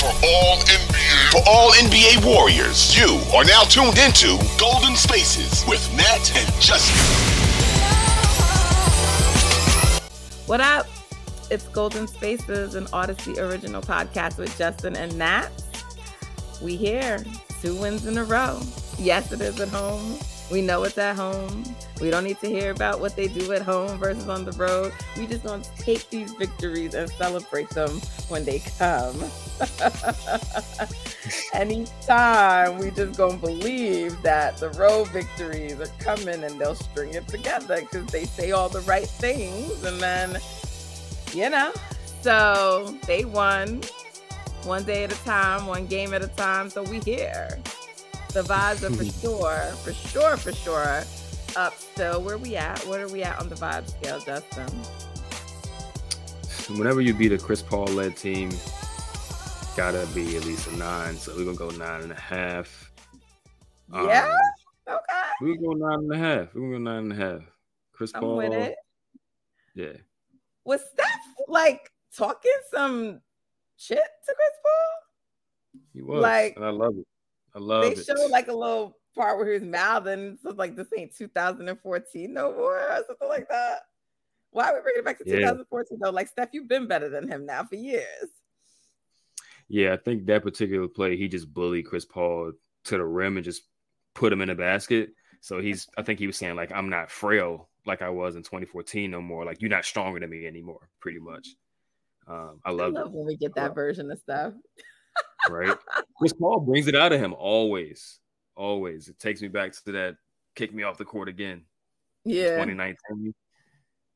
For all NBA, for all NBA Warriors, you are now tuned into Golden Spaces with Nat and Justin. What up? It's Golden Spaces, an Audacy original podcast with Justin and Nat. We here, two wins in a row. Yes, it is at home. We know it's at home. We don't need to hear about what they do at home versus on the road. We just gonna take these victories and celebrate them when they come. Anytime we just gonna believe that the road victories are coming and they'll string it together because they say all the right things and then you know. So they won one day at a time, one game at a time. So we here. The vibes are for sure, for sure, for sure up still. Where we at? Where are we at on the vibe scale, Justin? Whenever you beat a Chris Paul led team, gotta be at least a nine. So we're gonna go nine and a half. Yeah. Um, okay. We're gonna go nine and a half. We're gonna go nine and a half. Chris I'm Paul. with it. Yeah. Was Steph like talking some shit to Chris Paul? He was. Like- and I love it. I love They it. showed like a little part where he was mouthing, so like this ain't 2014 no more, or something like that. Why are we bringing it back to Yeah. 2014 though? Like Steph, you've been better than him now for years. Yeah, I think that particular play, he just bullied Chris Paul to the rim and just put him in a basket. So he's, I think he was saying like, I'm not frail like I was in 2014 no more. Like you're not stronger than me anymore, pretty much. Um, I I love, love it. when we get that version of Steph. Right? Chris Paul brings it out of him always, always. It takes me back to that kick me off the court again, Yeah. 2019.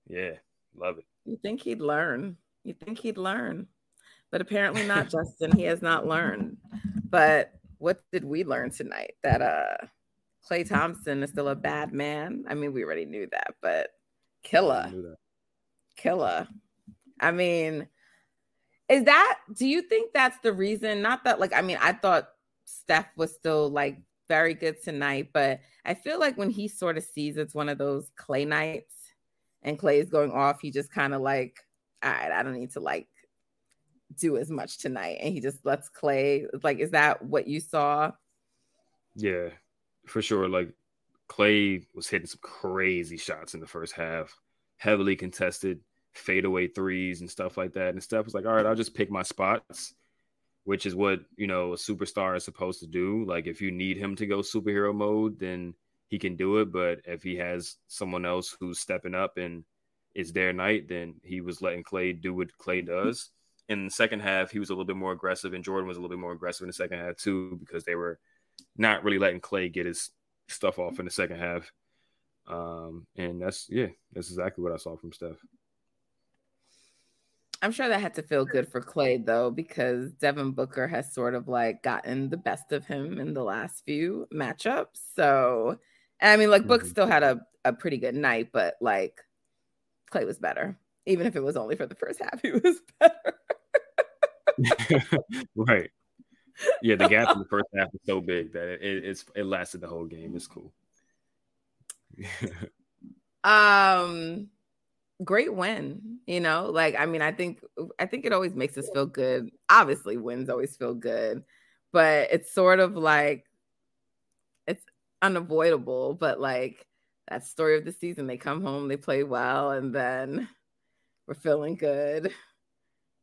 Yeah, love it. You think he'd learn. You think he'd learn. But apparently not, Justin. He has not learned. But what did we learn tonight? That uh Klay Thompson is still a bad man. I mean, we already knew that, but killer, knew that. killer. I mean, is that do you think that's the reason? Not that like I mean, I thought Steph was still like very good tonight, but I feel like when he sort of sees it's one of those Klay nights and Klay is going off, he just kind of like, all right, I don't need to like do as much tonight. And he just lets Klay like, is that what you saw? Yeah, for sure. Like Klay was hitting some crazy shots in the first half, heavily contested fadeaway threes and stuff like that. And Steph was like, all right, I'll just pick my spots, which is what, you know, a superstar is supposed to do. Like if you need him to go superhero mode, then he can do it. But if he has someone else who's stepping up and it's their night, then he was letting Klay do what Klay does. In the second half, he was a little bit more aggressive, and Jordan was a little bit more aggressive in the second half too, because they were not really letting Klay get his stuff off in the second half. Um, and that's yeah, that's exactly what I saw from Steph. I'm sure that had to feel good for Klay though, because Devin Booker has sort of like gotten the best of him in the last few matchups. So, I mean, like Book Mhm. still had a, a pretty good night, but like Klay was better, even if it was only for the first half. He was better. right. Yeah, the gap in the first half was so big that it, it, it's it lasted the whole game. It's cool. um great win you know like i mean i think i think it always makes us feel good obviously wins always feel good but it's sort of like it's unavoidable but like that story of the season they come home they play well and then we're feeling good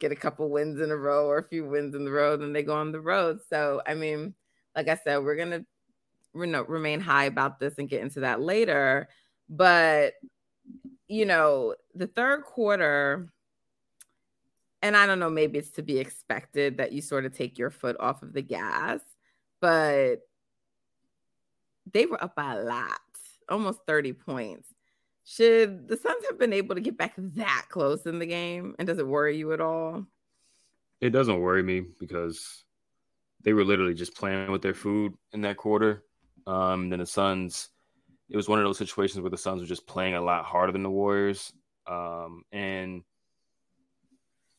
get a couple wins in a row or a few wins in the row, then they go on the road. So, I mean, like I said, we're gonna remain high about this and get into that later. But you know, the third quarter, and I don't know, maybe it's to be expected that you sort of take your foot off of the gas, but they were up by a lot, almost 30 points. Should the Suns have been able to get back that close in the game? And does it worry you at all? It doesn't worry me because they were literally just playing with their food in that quarter. Um, then the Suns, it was one of those situations where the Suns were just playing a lot harder than the Warriors. Um, and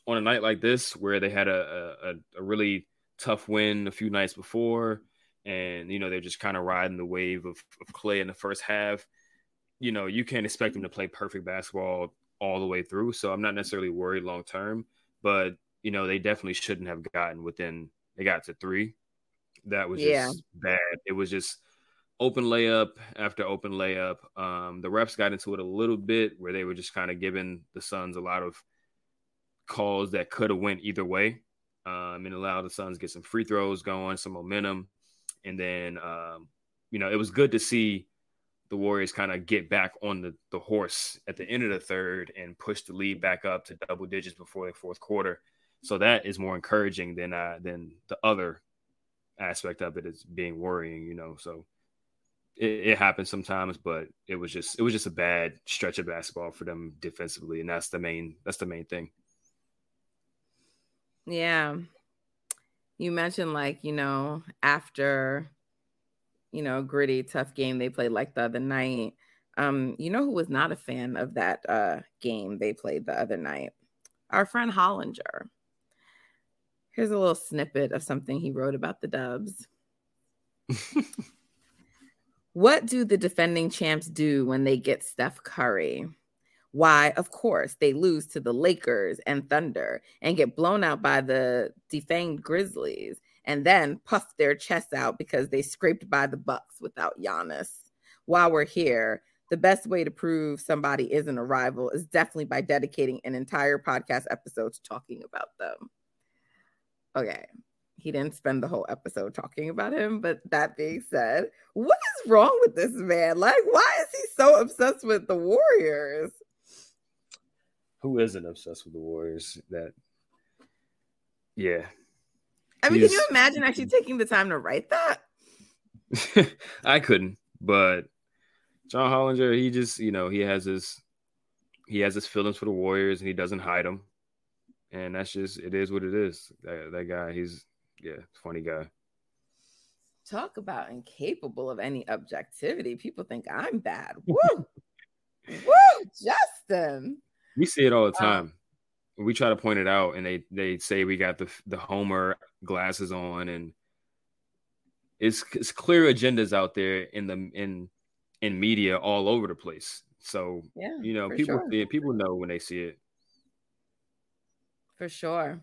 on a night like this, where they had a, a, a really tough win a few nights before, and you know they're just kind of riding the wave of, of Klay in the first half. You know, you can't expect them to play perfect basketball all the way through. So I'm not necessarily worried long term, but you know they definitely shouldn't have gotten within. They got to three. That was yeah. just bad. It was just open layup after open layup. Um, the refs got into it a little bit where they were just kind of giving the Suns a lot of calls that could have went either way, um, and allowed the Suns get some free throws going, some momentum, and then um, you know it was good to see the Warriors kind of get back on the, the horse at the end of the third and push the lead back up to double digits before the fourth quarter. So that is more encouraging than uh, than the other aspect of it is being worrying, you know. So it, it, happens sometimes, but it was just it was just a bad stretch of basketball for them defensively, and that's the main that's the main thing. Yeah, you mentioned like you know after you know gritty tough game they played like the other night. Um, you know who was not a fan of that uh game they played the other night? Our friend Hollinger. Here's a little snippet of something he wrote about the Dubs. What do the defending champs do when they get Steph Curry? Why, of course, they lose to the Lakers and Thunder and get blown out by the defanged Grizzlies and then puff their chests out because they scraped by the Bucks without Giannis. While we're here, the best way to prove somebody isn't a rival is definitely by dedicating an entire podcast episode to talking about them. Okay, he didn't spend the whole episode talking about him. But that being said, what is wrong with this man? Like, why is he so obsessed with the Warriors? Who isn't obsessed with the Warriors? That, yeah. I mean, can you imagine actually taking the time to write that? I couldn't, but John Hollinger, he just, you know, he has his he has his feelings for the Warriors and he doesn't hide them. And that's just it is what it is. That, that guy, he's yeah, funny guy. Talk about incapable of any objectivity. People think I'm bad. Woo! Woo, Justin. We see it all the um, time. Um, we try to point it out, and they they say we got the the Homer glasses on, and it's it's clear agendas out there in the in in media all over the place. So yeah, you know, people sure. see it, people know when they see it. For sure.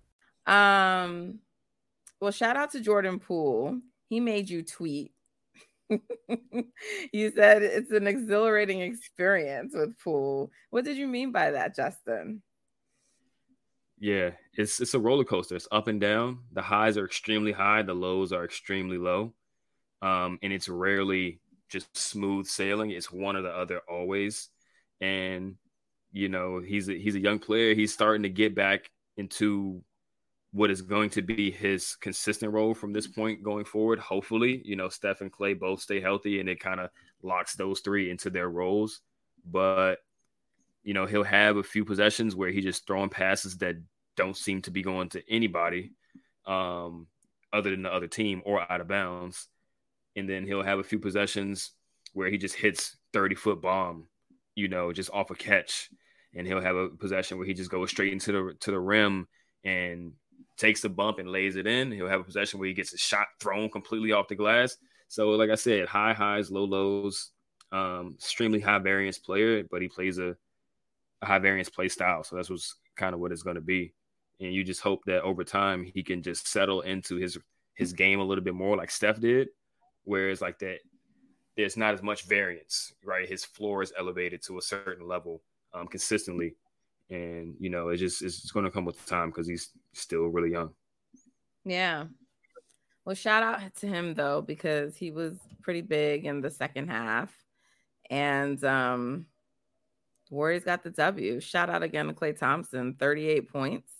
Um, well, shout out to Jordan Poole. He made you tweet. you said it's an exhilarating experience with Poole. What did you mean by that, Justin? Yeah, it's it's a roller coaster. It's up and down. The highs are extremely high, the lows are extremely low. Um, and it's rarely just smooth sailing. It's one or the other always. And you know, he's a, he's a young player. He's starting to get back into what is going to be his consistent role from this point going forward. Hopefully, you know, Steph and Klay both stay healthy and it kind of locks those three into their roles. But, you know, he'll have a few possessions where he's just throwing passes that don't seem to be going to anybody um, other than the other team or out of bounds. And then he'll have a few possessions where he just hits 30 foot bomb, you know, just off a catch and he'll have a possession where he just goes straight into the to the rim and takes the bump and lays it in. He'll have a possession where he gets a shot thrown completely off the glass. So, like I said, high highs, low lows, um, extremely high variance player, but he plays a, a high variance play style. So that's what's kind of what it's going to be. And you just hope that over time he can just settle into his his game a little bit more, like Steph did, whereas like that, there's not as much variance, right? His floor is elevated to a certain level um, consistently, and you know, it just it's going to come with time because he's still really young. Yeah. Well, shout out to him though because he was pretty big in the second half, and um, Warriors got the W. Shout out again to Klay Thompson, 38 points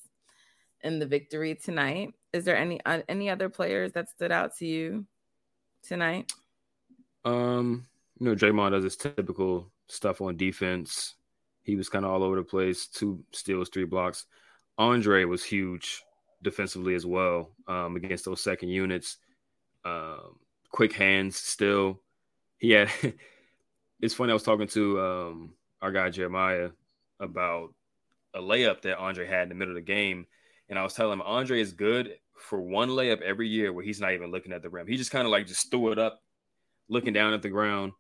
in the victory tonight. Is there any uh, any other players that stood out to you tonight? Um, you know, Draymond does his typical stuff on defense. He was kind of all over the place. Two steals, three blocks. Andre was huge defensively as well um, against those second units. Um, quick hands still. He had. it's funny. I was talking to um, our guy Jeremiah about a layup that Andre had in the middle of the game, and I was telling him Andre is good for one layup every year where he's not even looking at the rim. He just kind of like just threw it up, looking down at the ground.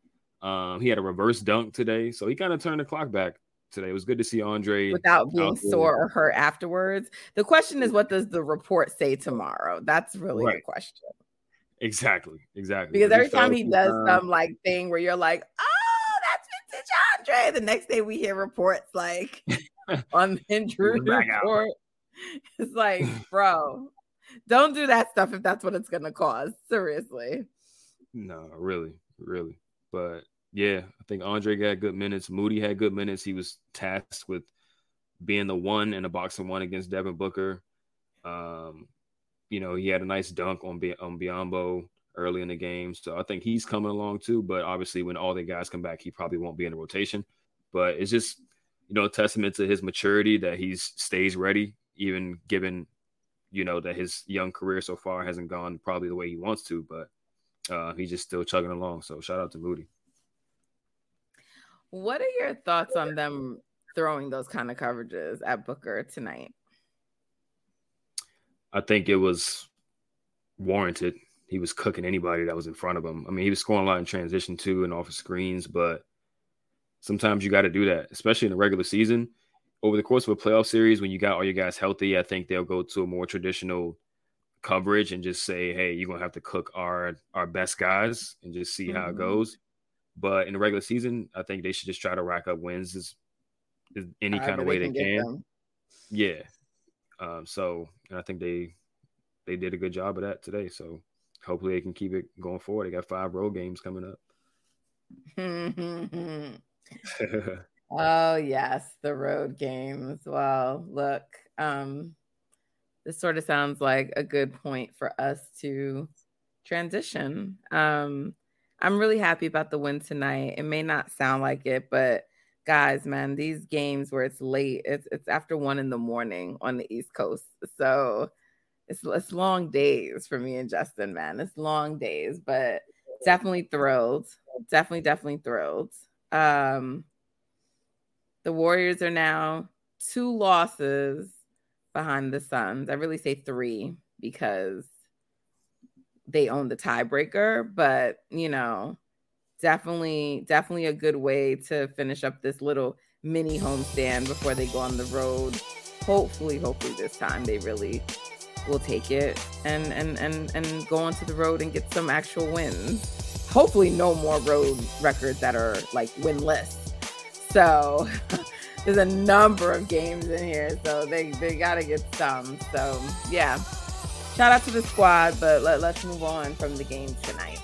Um, he had a reverse dunk today, so he kind of turned the clock back today. It was good to see Andre without being sore or hurt afterwards. The question is, what does the report say tomorrow? That's really right. the question. Exactly, exactly. Because every time he does time. some like thing where you're like, "Oh, that's vintage Andre," the next day we hear reports like on the injury report. It's like, bro, don't do that stuff if that's what it's gonna cause. Seriously. No, really, really. But yeah, I think Andre got good minutes. Moody had good minutes. He was tasked with being the one in a box-and-one against Devin Booker. Um, you know, he had a nice dunk on on Biyombo early in the game, so I think he's coming along too. But obviously, when all the guys come back, he probably won't be in the rotation. But it's just you know a testament to his maturity that he stays ready, even given you know that his young career so far hasn't gone probably the way he wants to, but uh, he's just still chugging along. So shout out to Moody. What are your thoughts on them throwing those kind of coverages at Booker tonight? I think it was warranted. He was cooking anybody that was in front of him. I mean, he was scoring a lot in transition too and off of screens, but sometimes you got to do that, especially in the regular season. Over the course of a playoff series, when you got all your guys healthy, I think they'll go to a more traditional coverage and just say, "Hey, you're gonna have to cook our our best guys and just see mm-hmm. how it mm-hmm. goes." But in the regular season, I think they should just try to rack up wins as, any kind of way they, can. can. Yeah. Um, so and I think they they did a good job of that today. So hopefully they can keep it going forward. They got five road games coming up. oh yes, the road games. Well, look, um, this sort of sounds like a good point for us to transition. Um, I'm really happy about the win tonight. It may not sound like it, but guys, man, these games where it's late, it's it's after one in the morning on the East Coast. So it's it's long days for me and Justin, man. It's long days, but definitely thrilled. Definitely, definitely thrilled. Um the Warriors are now two losses behind the Suns. I really say three because they own the tiebreaker, but you know, definitely, definitely a good way to finish up this little mini homestand before they go on the road. Hopefully, hopefully this time they really will take it and and and and go onto the road and get some actual wins. Hopefully, no more road records that are like winless. So there's a number of games in here, so they they gotta get some. So yeah, shout out to the squad, but let, let's move on from the games tonight.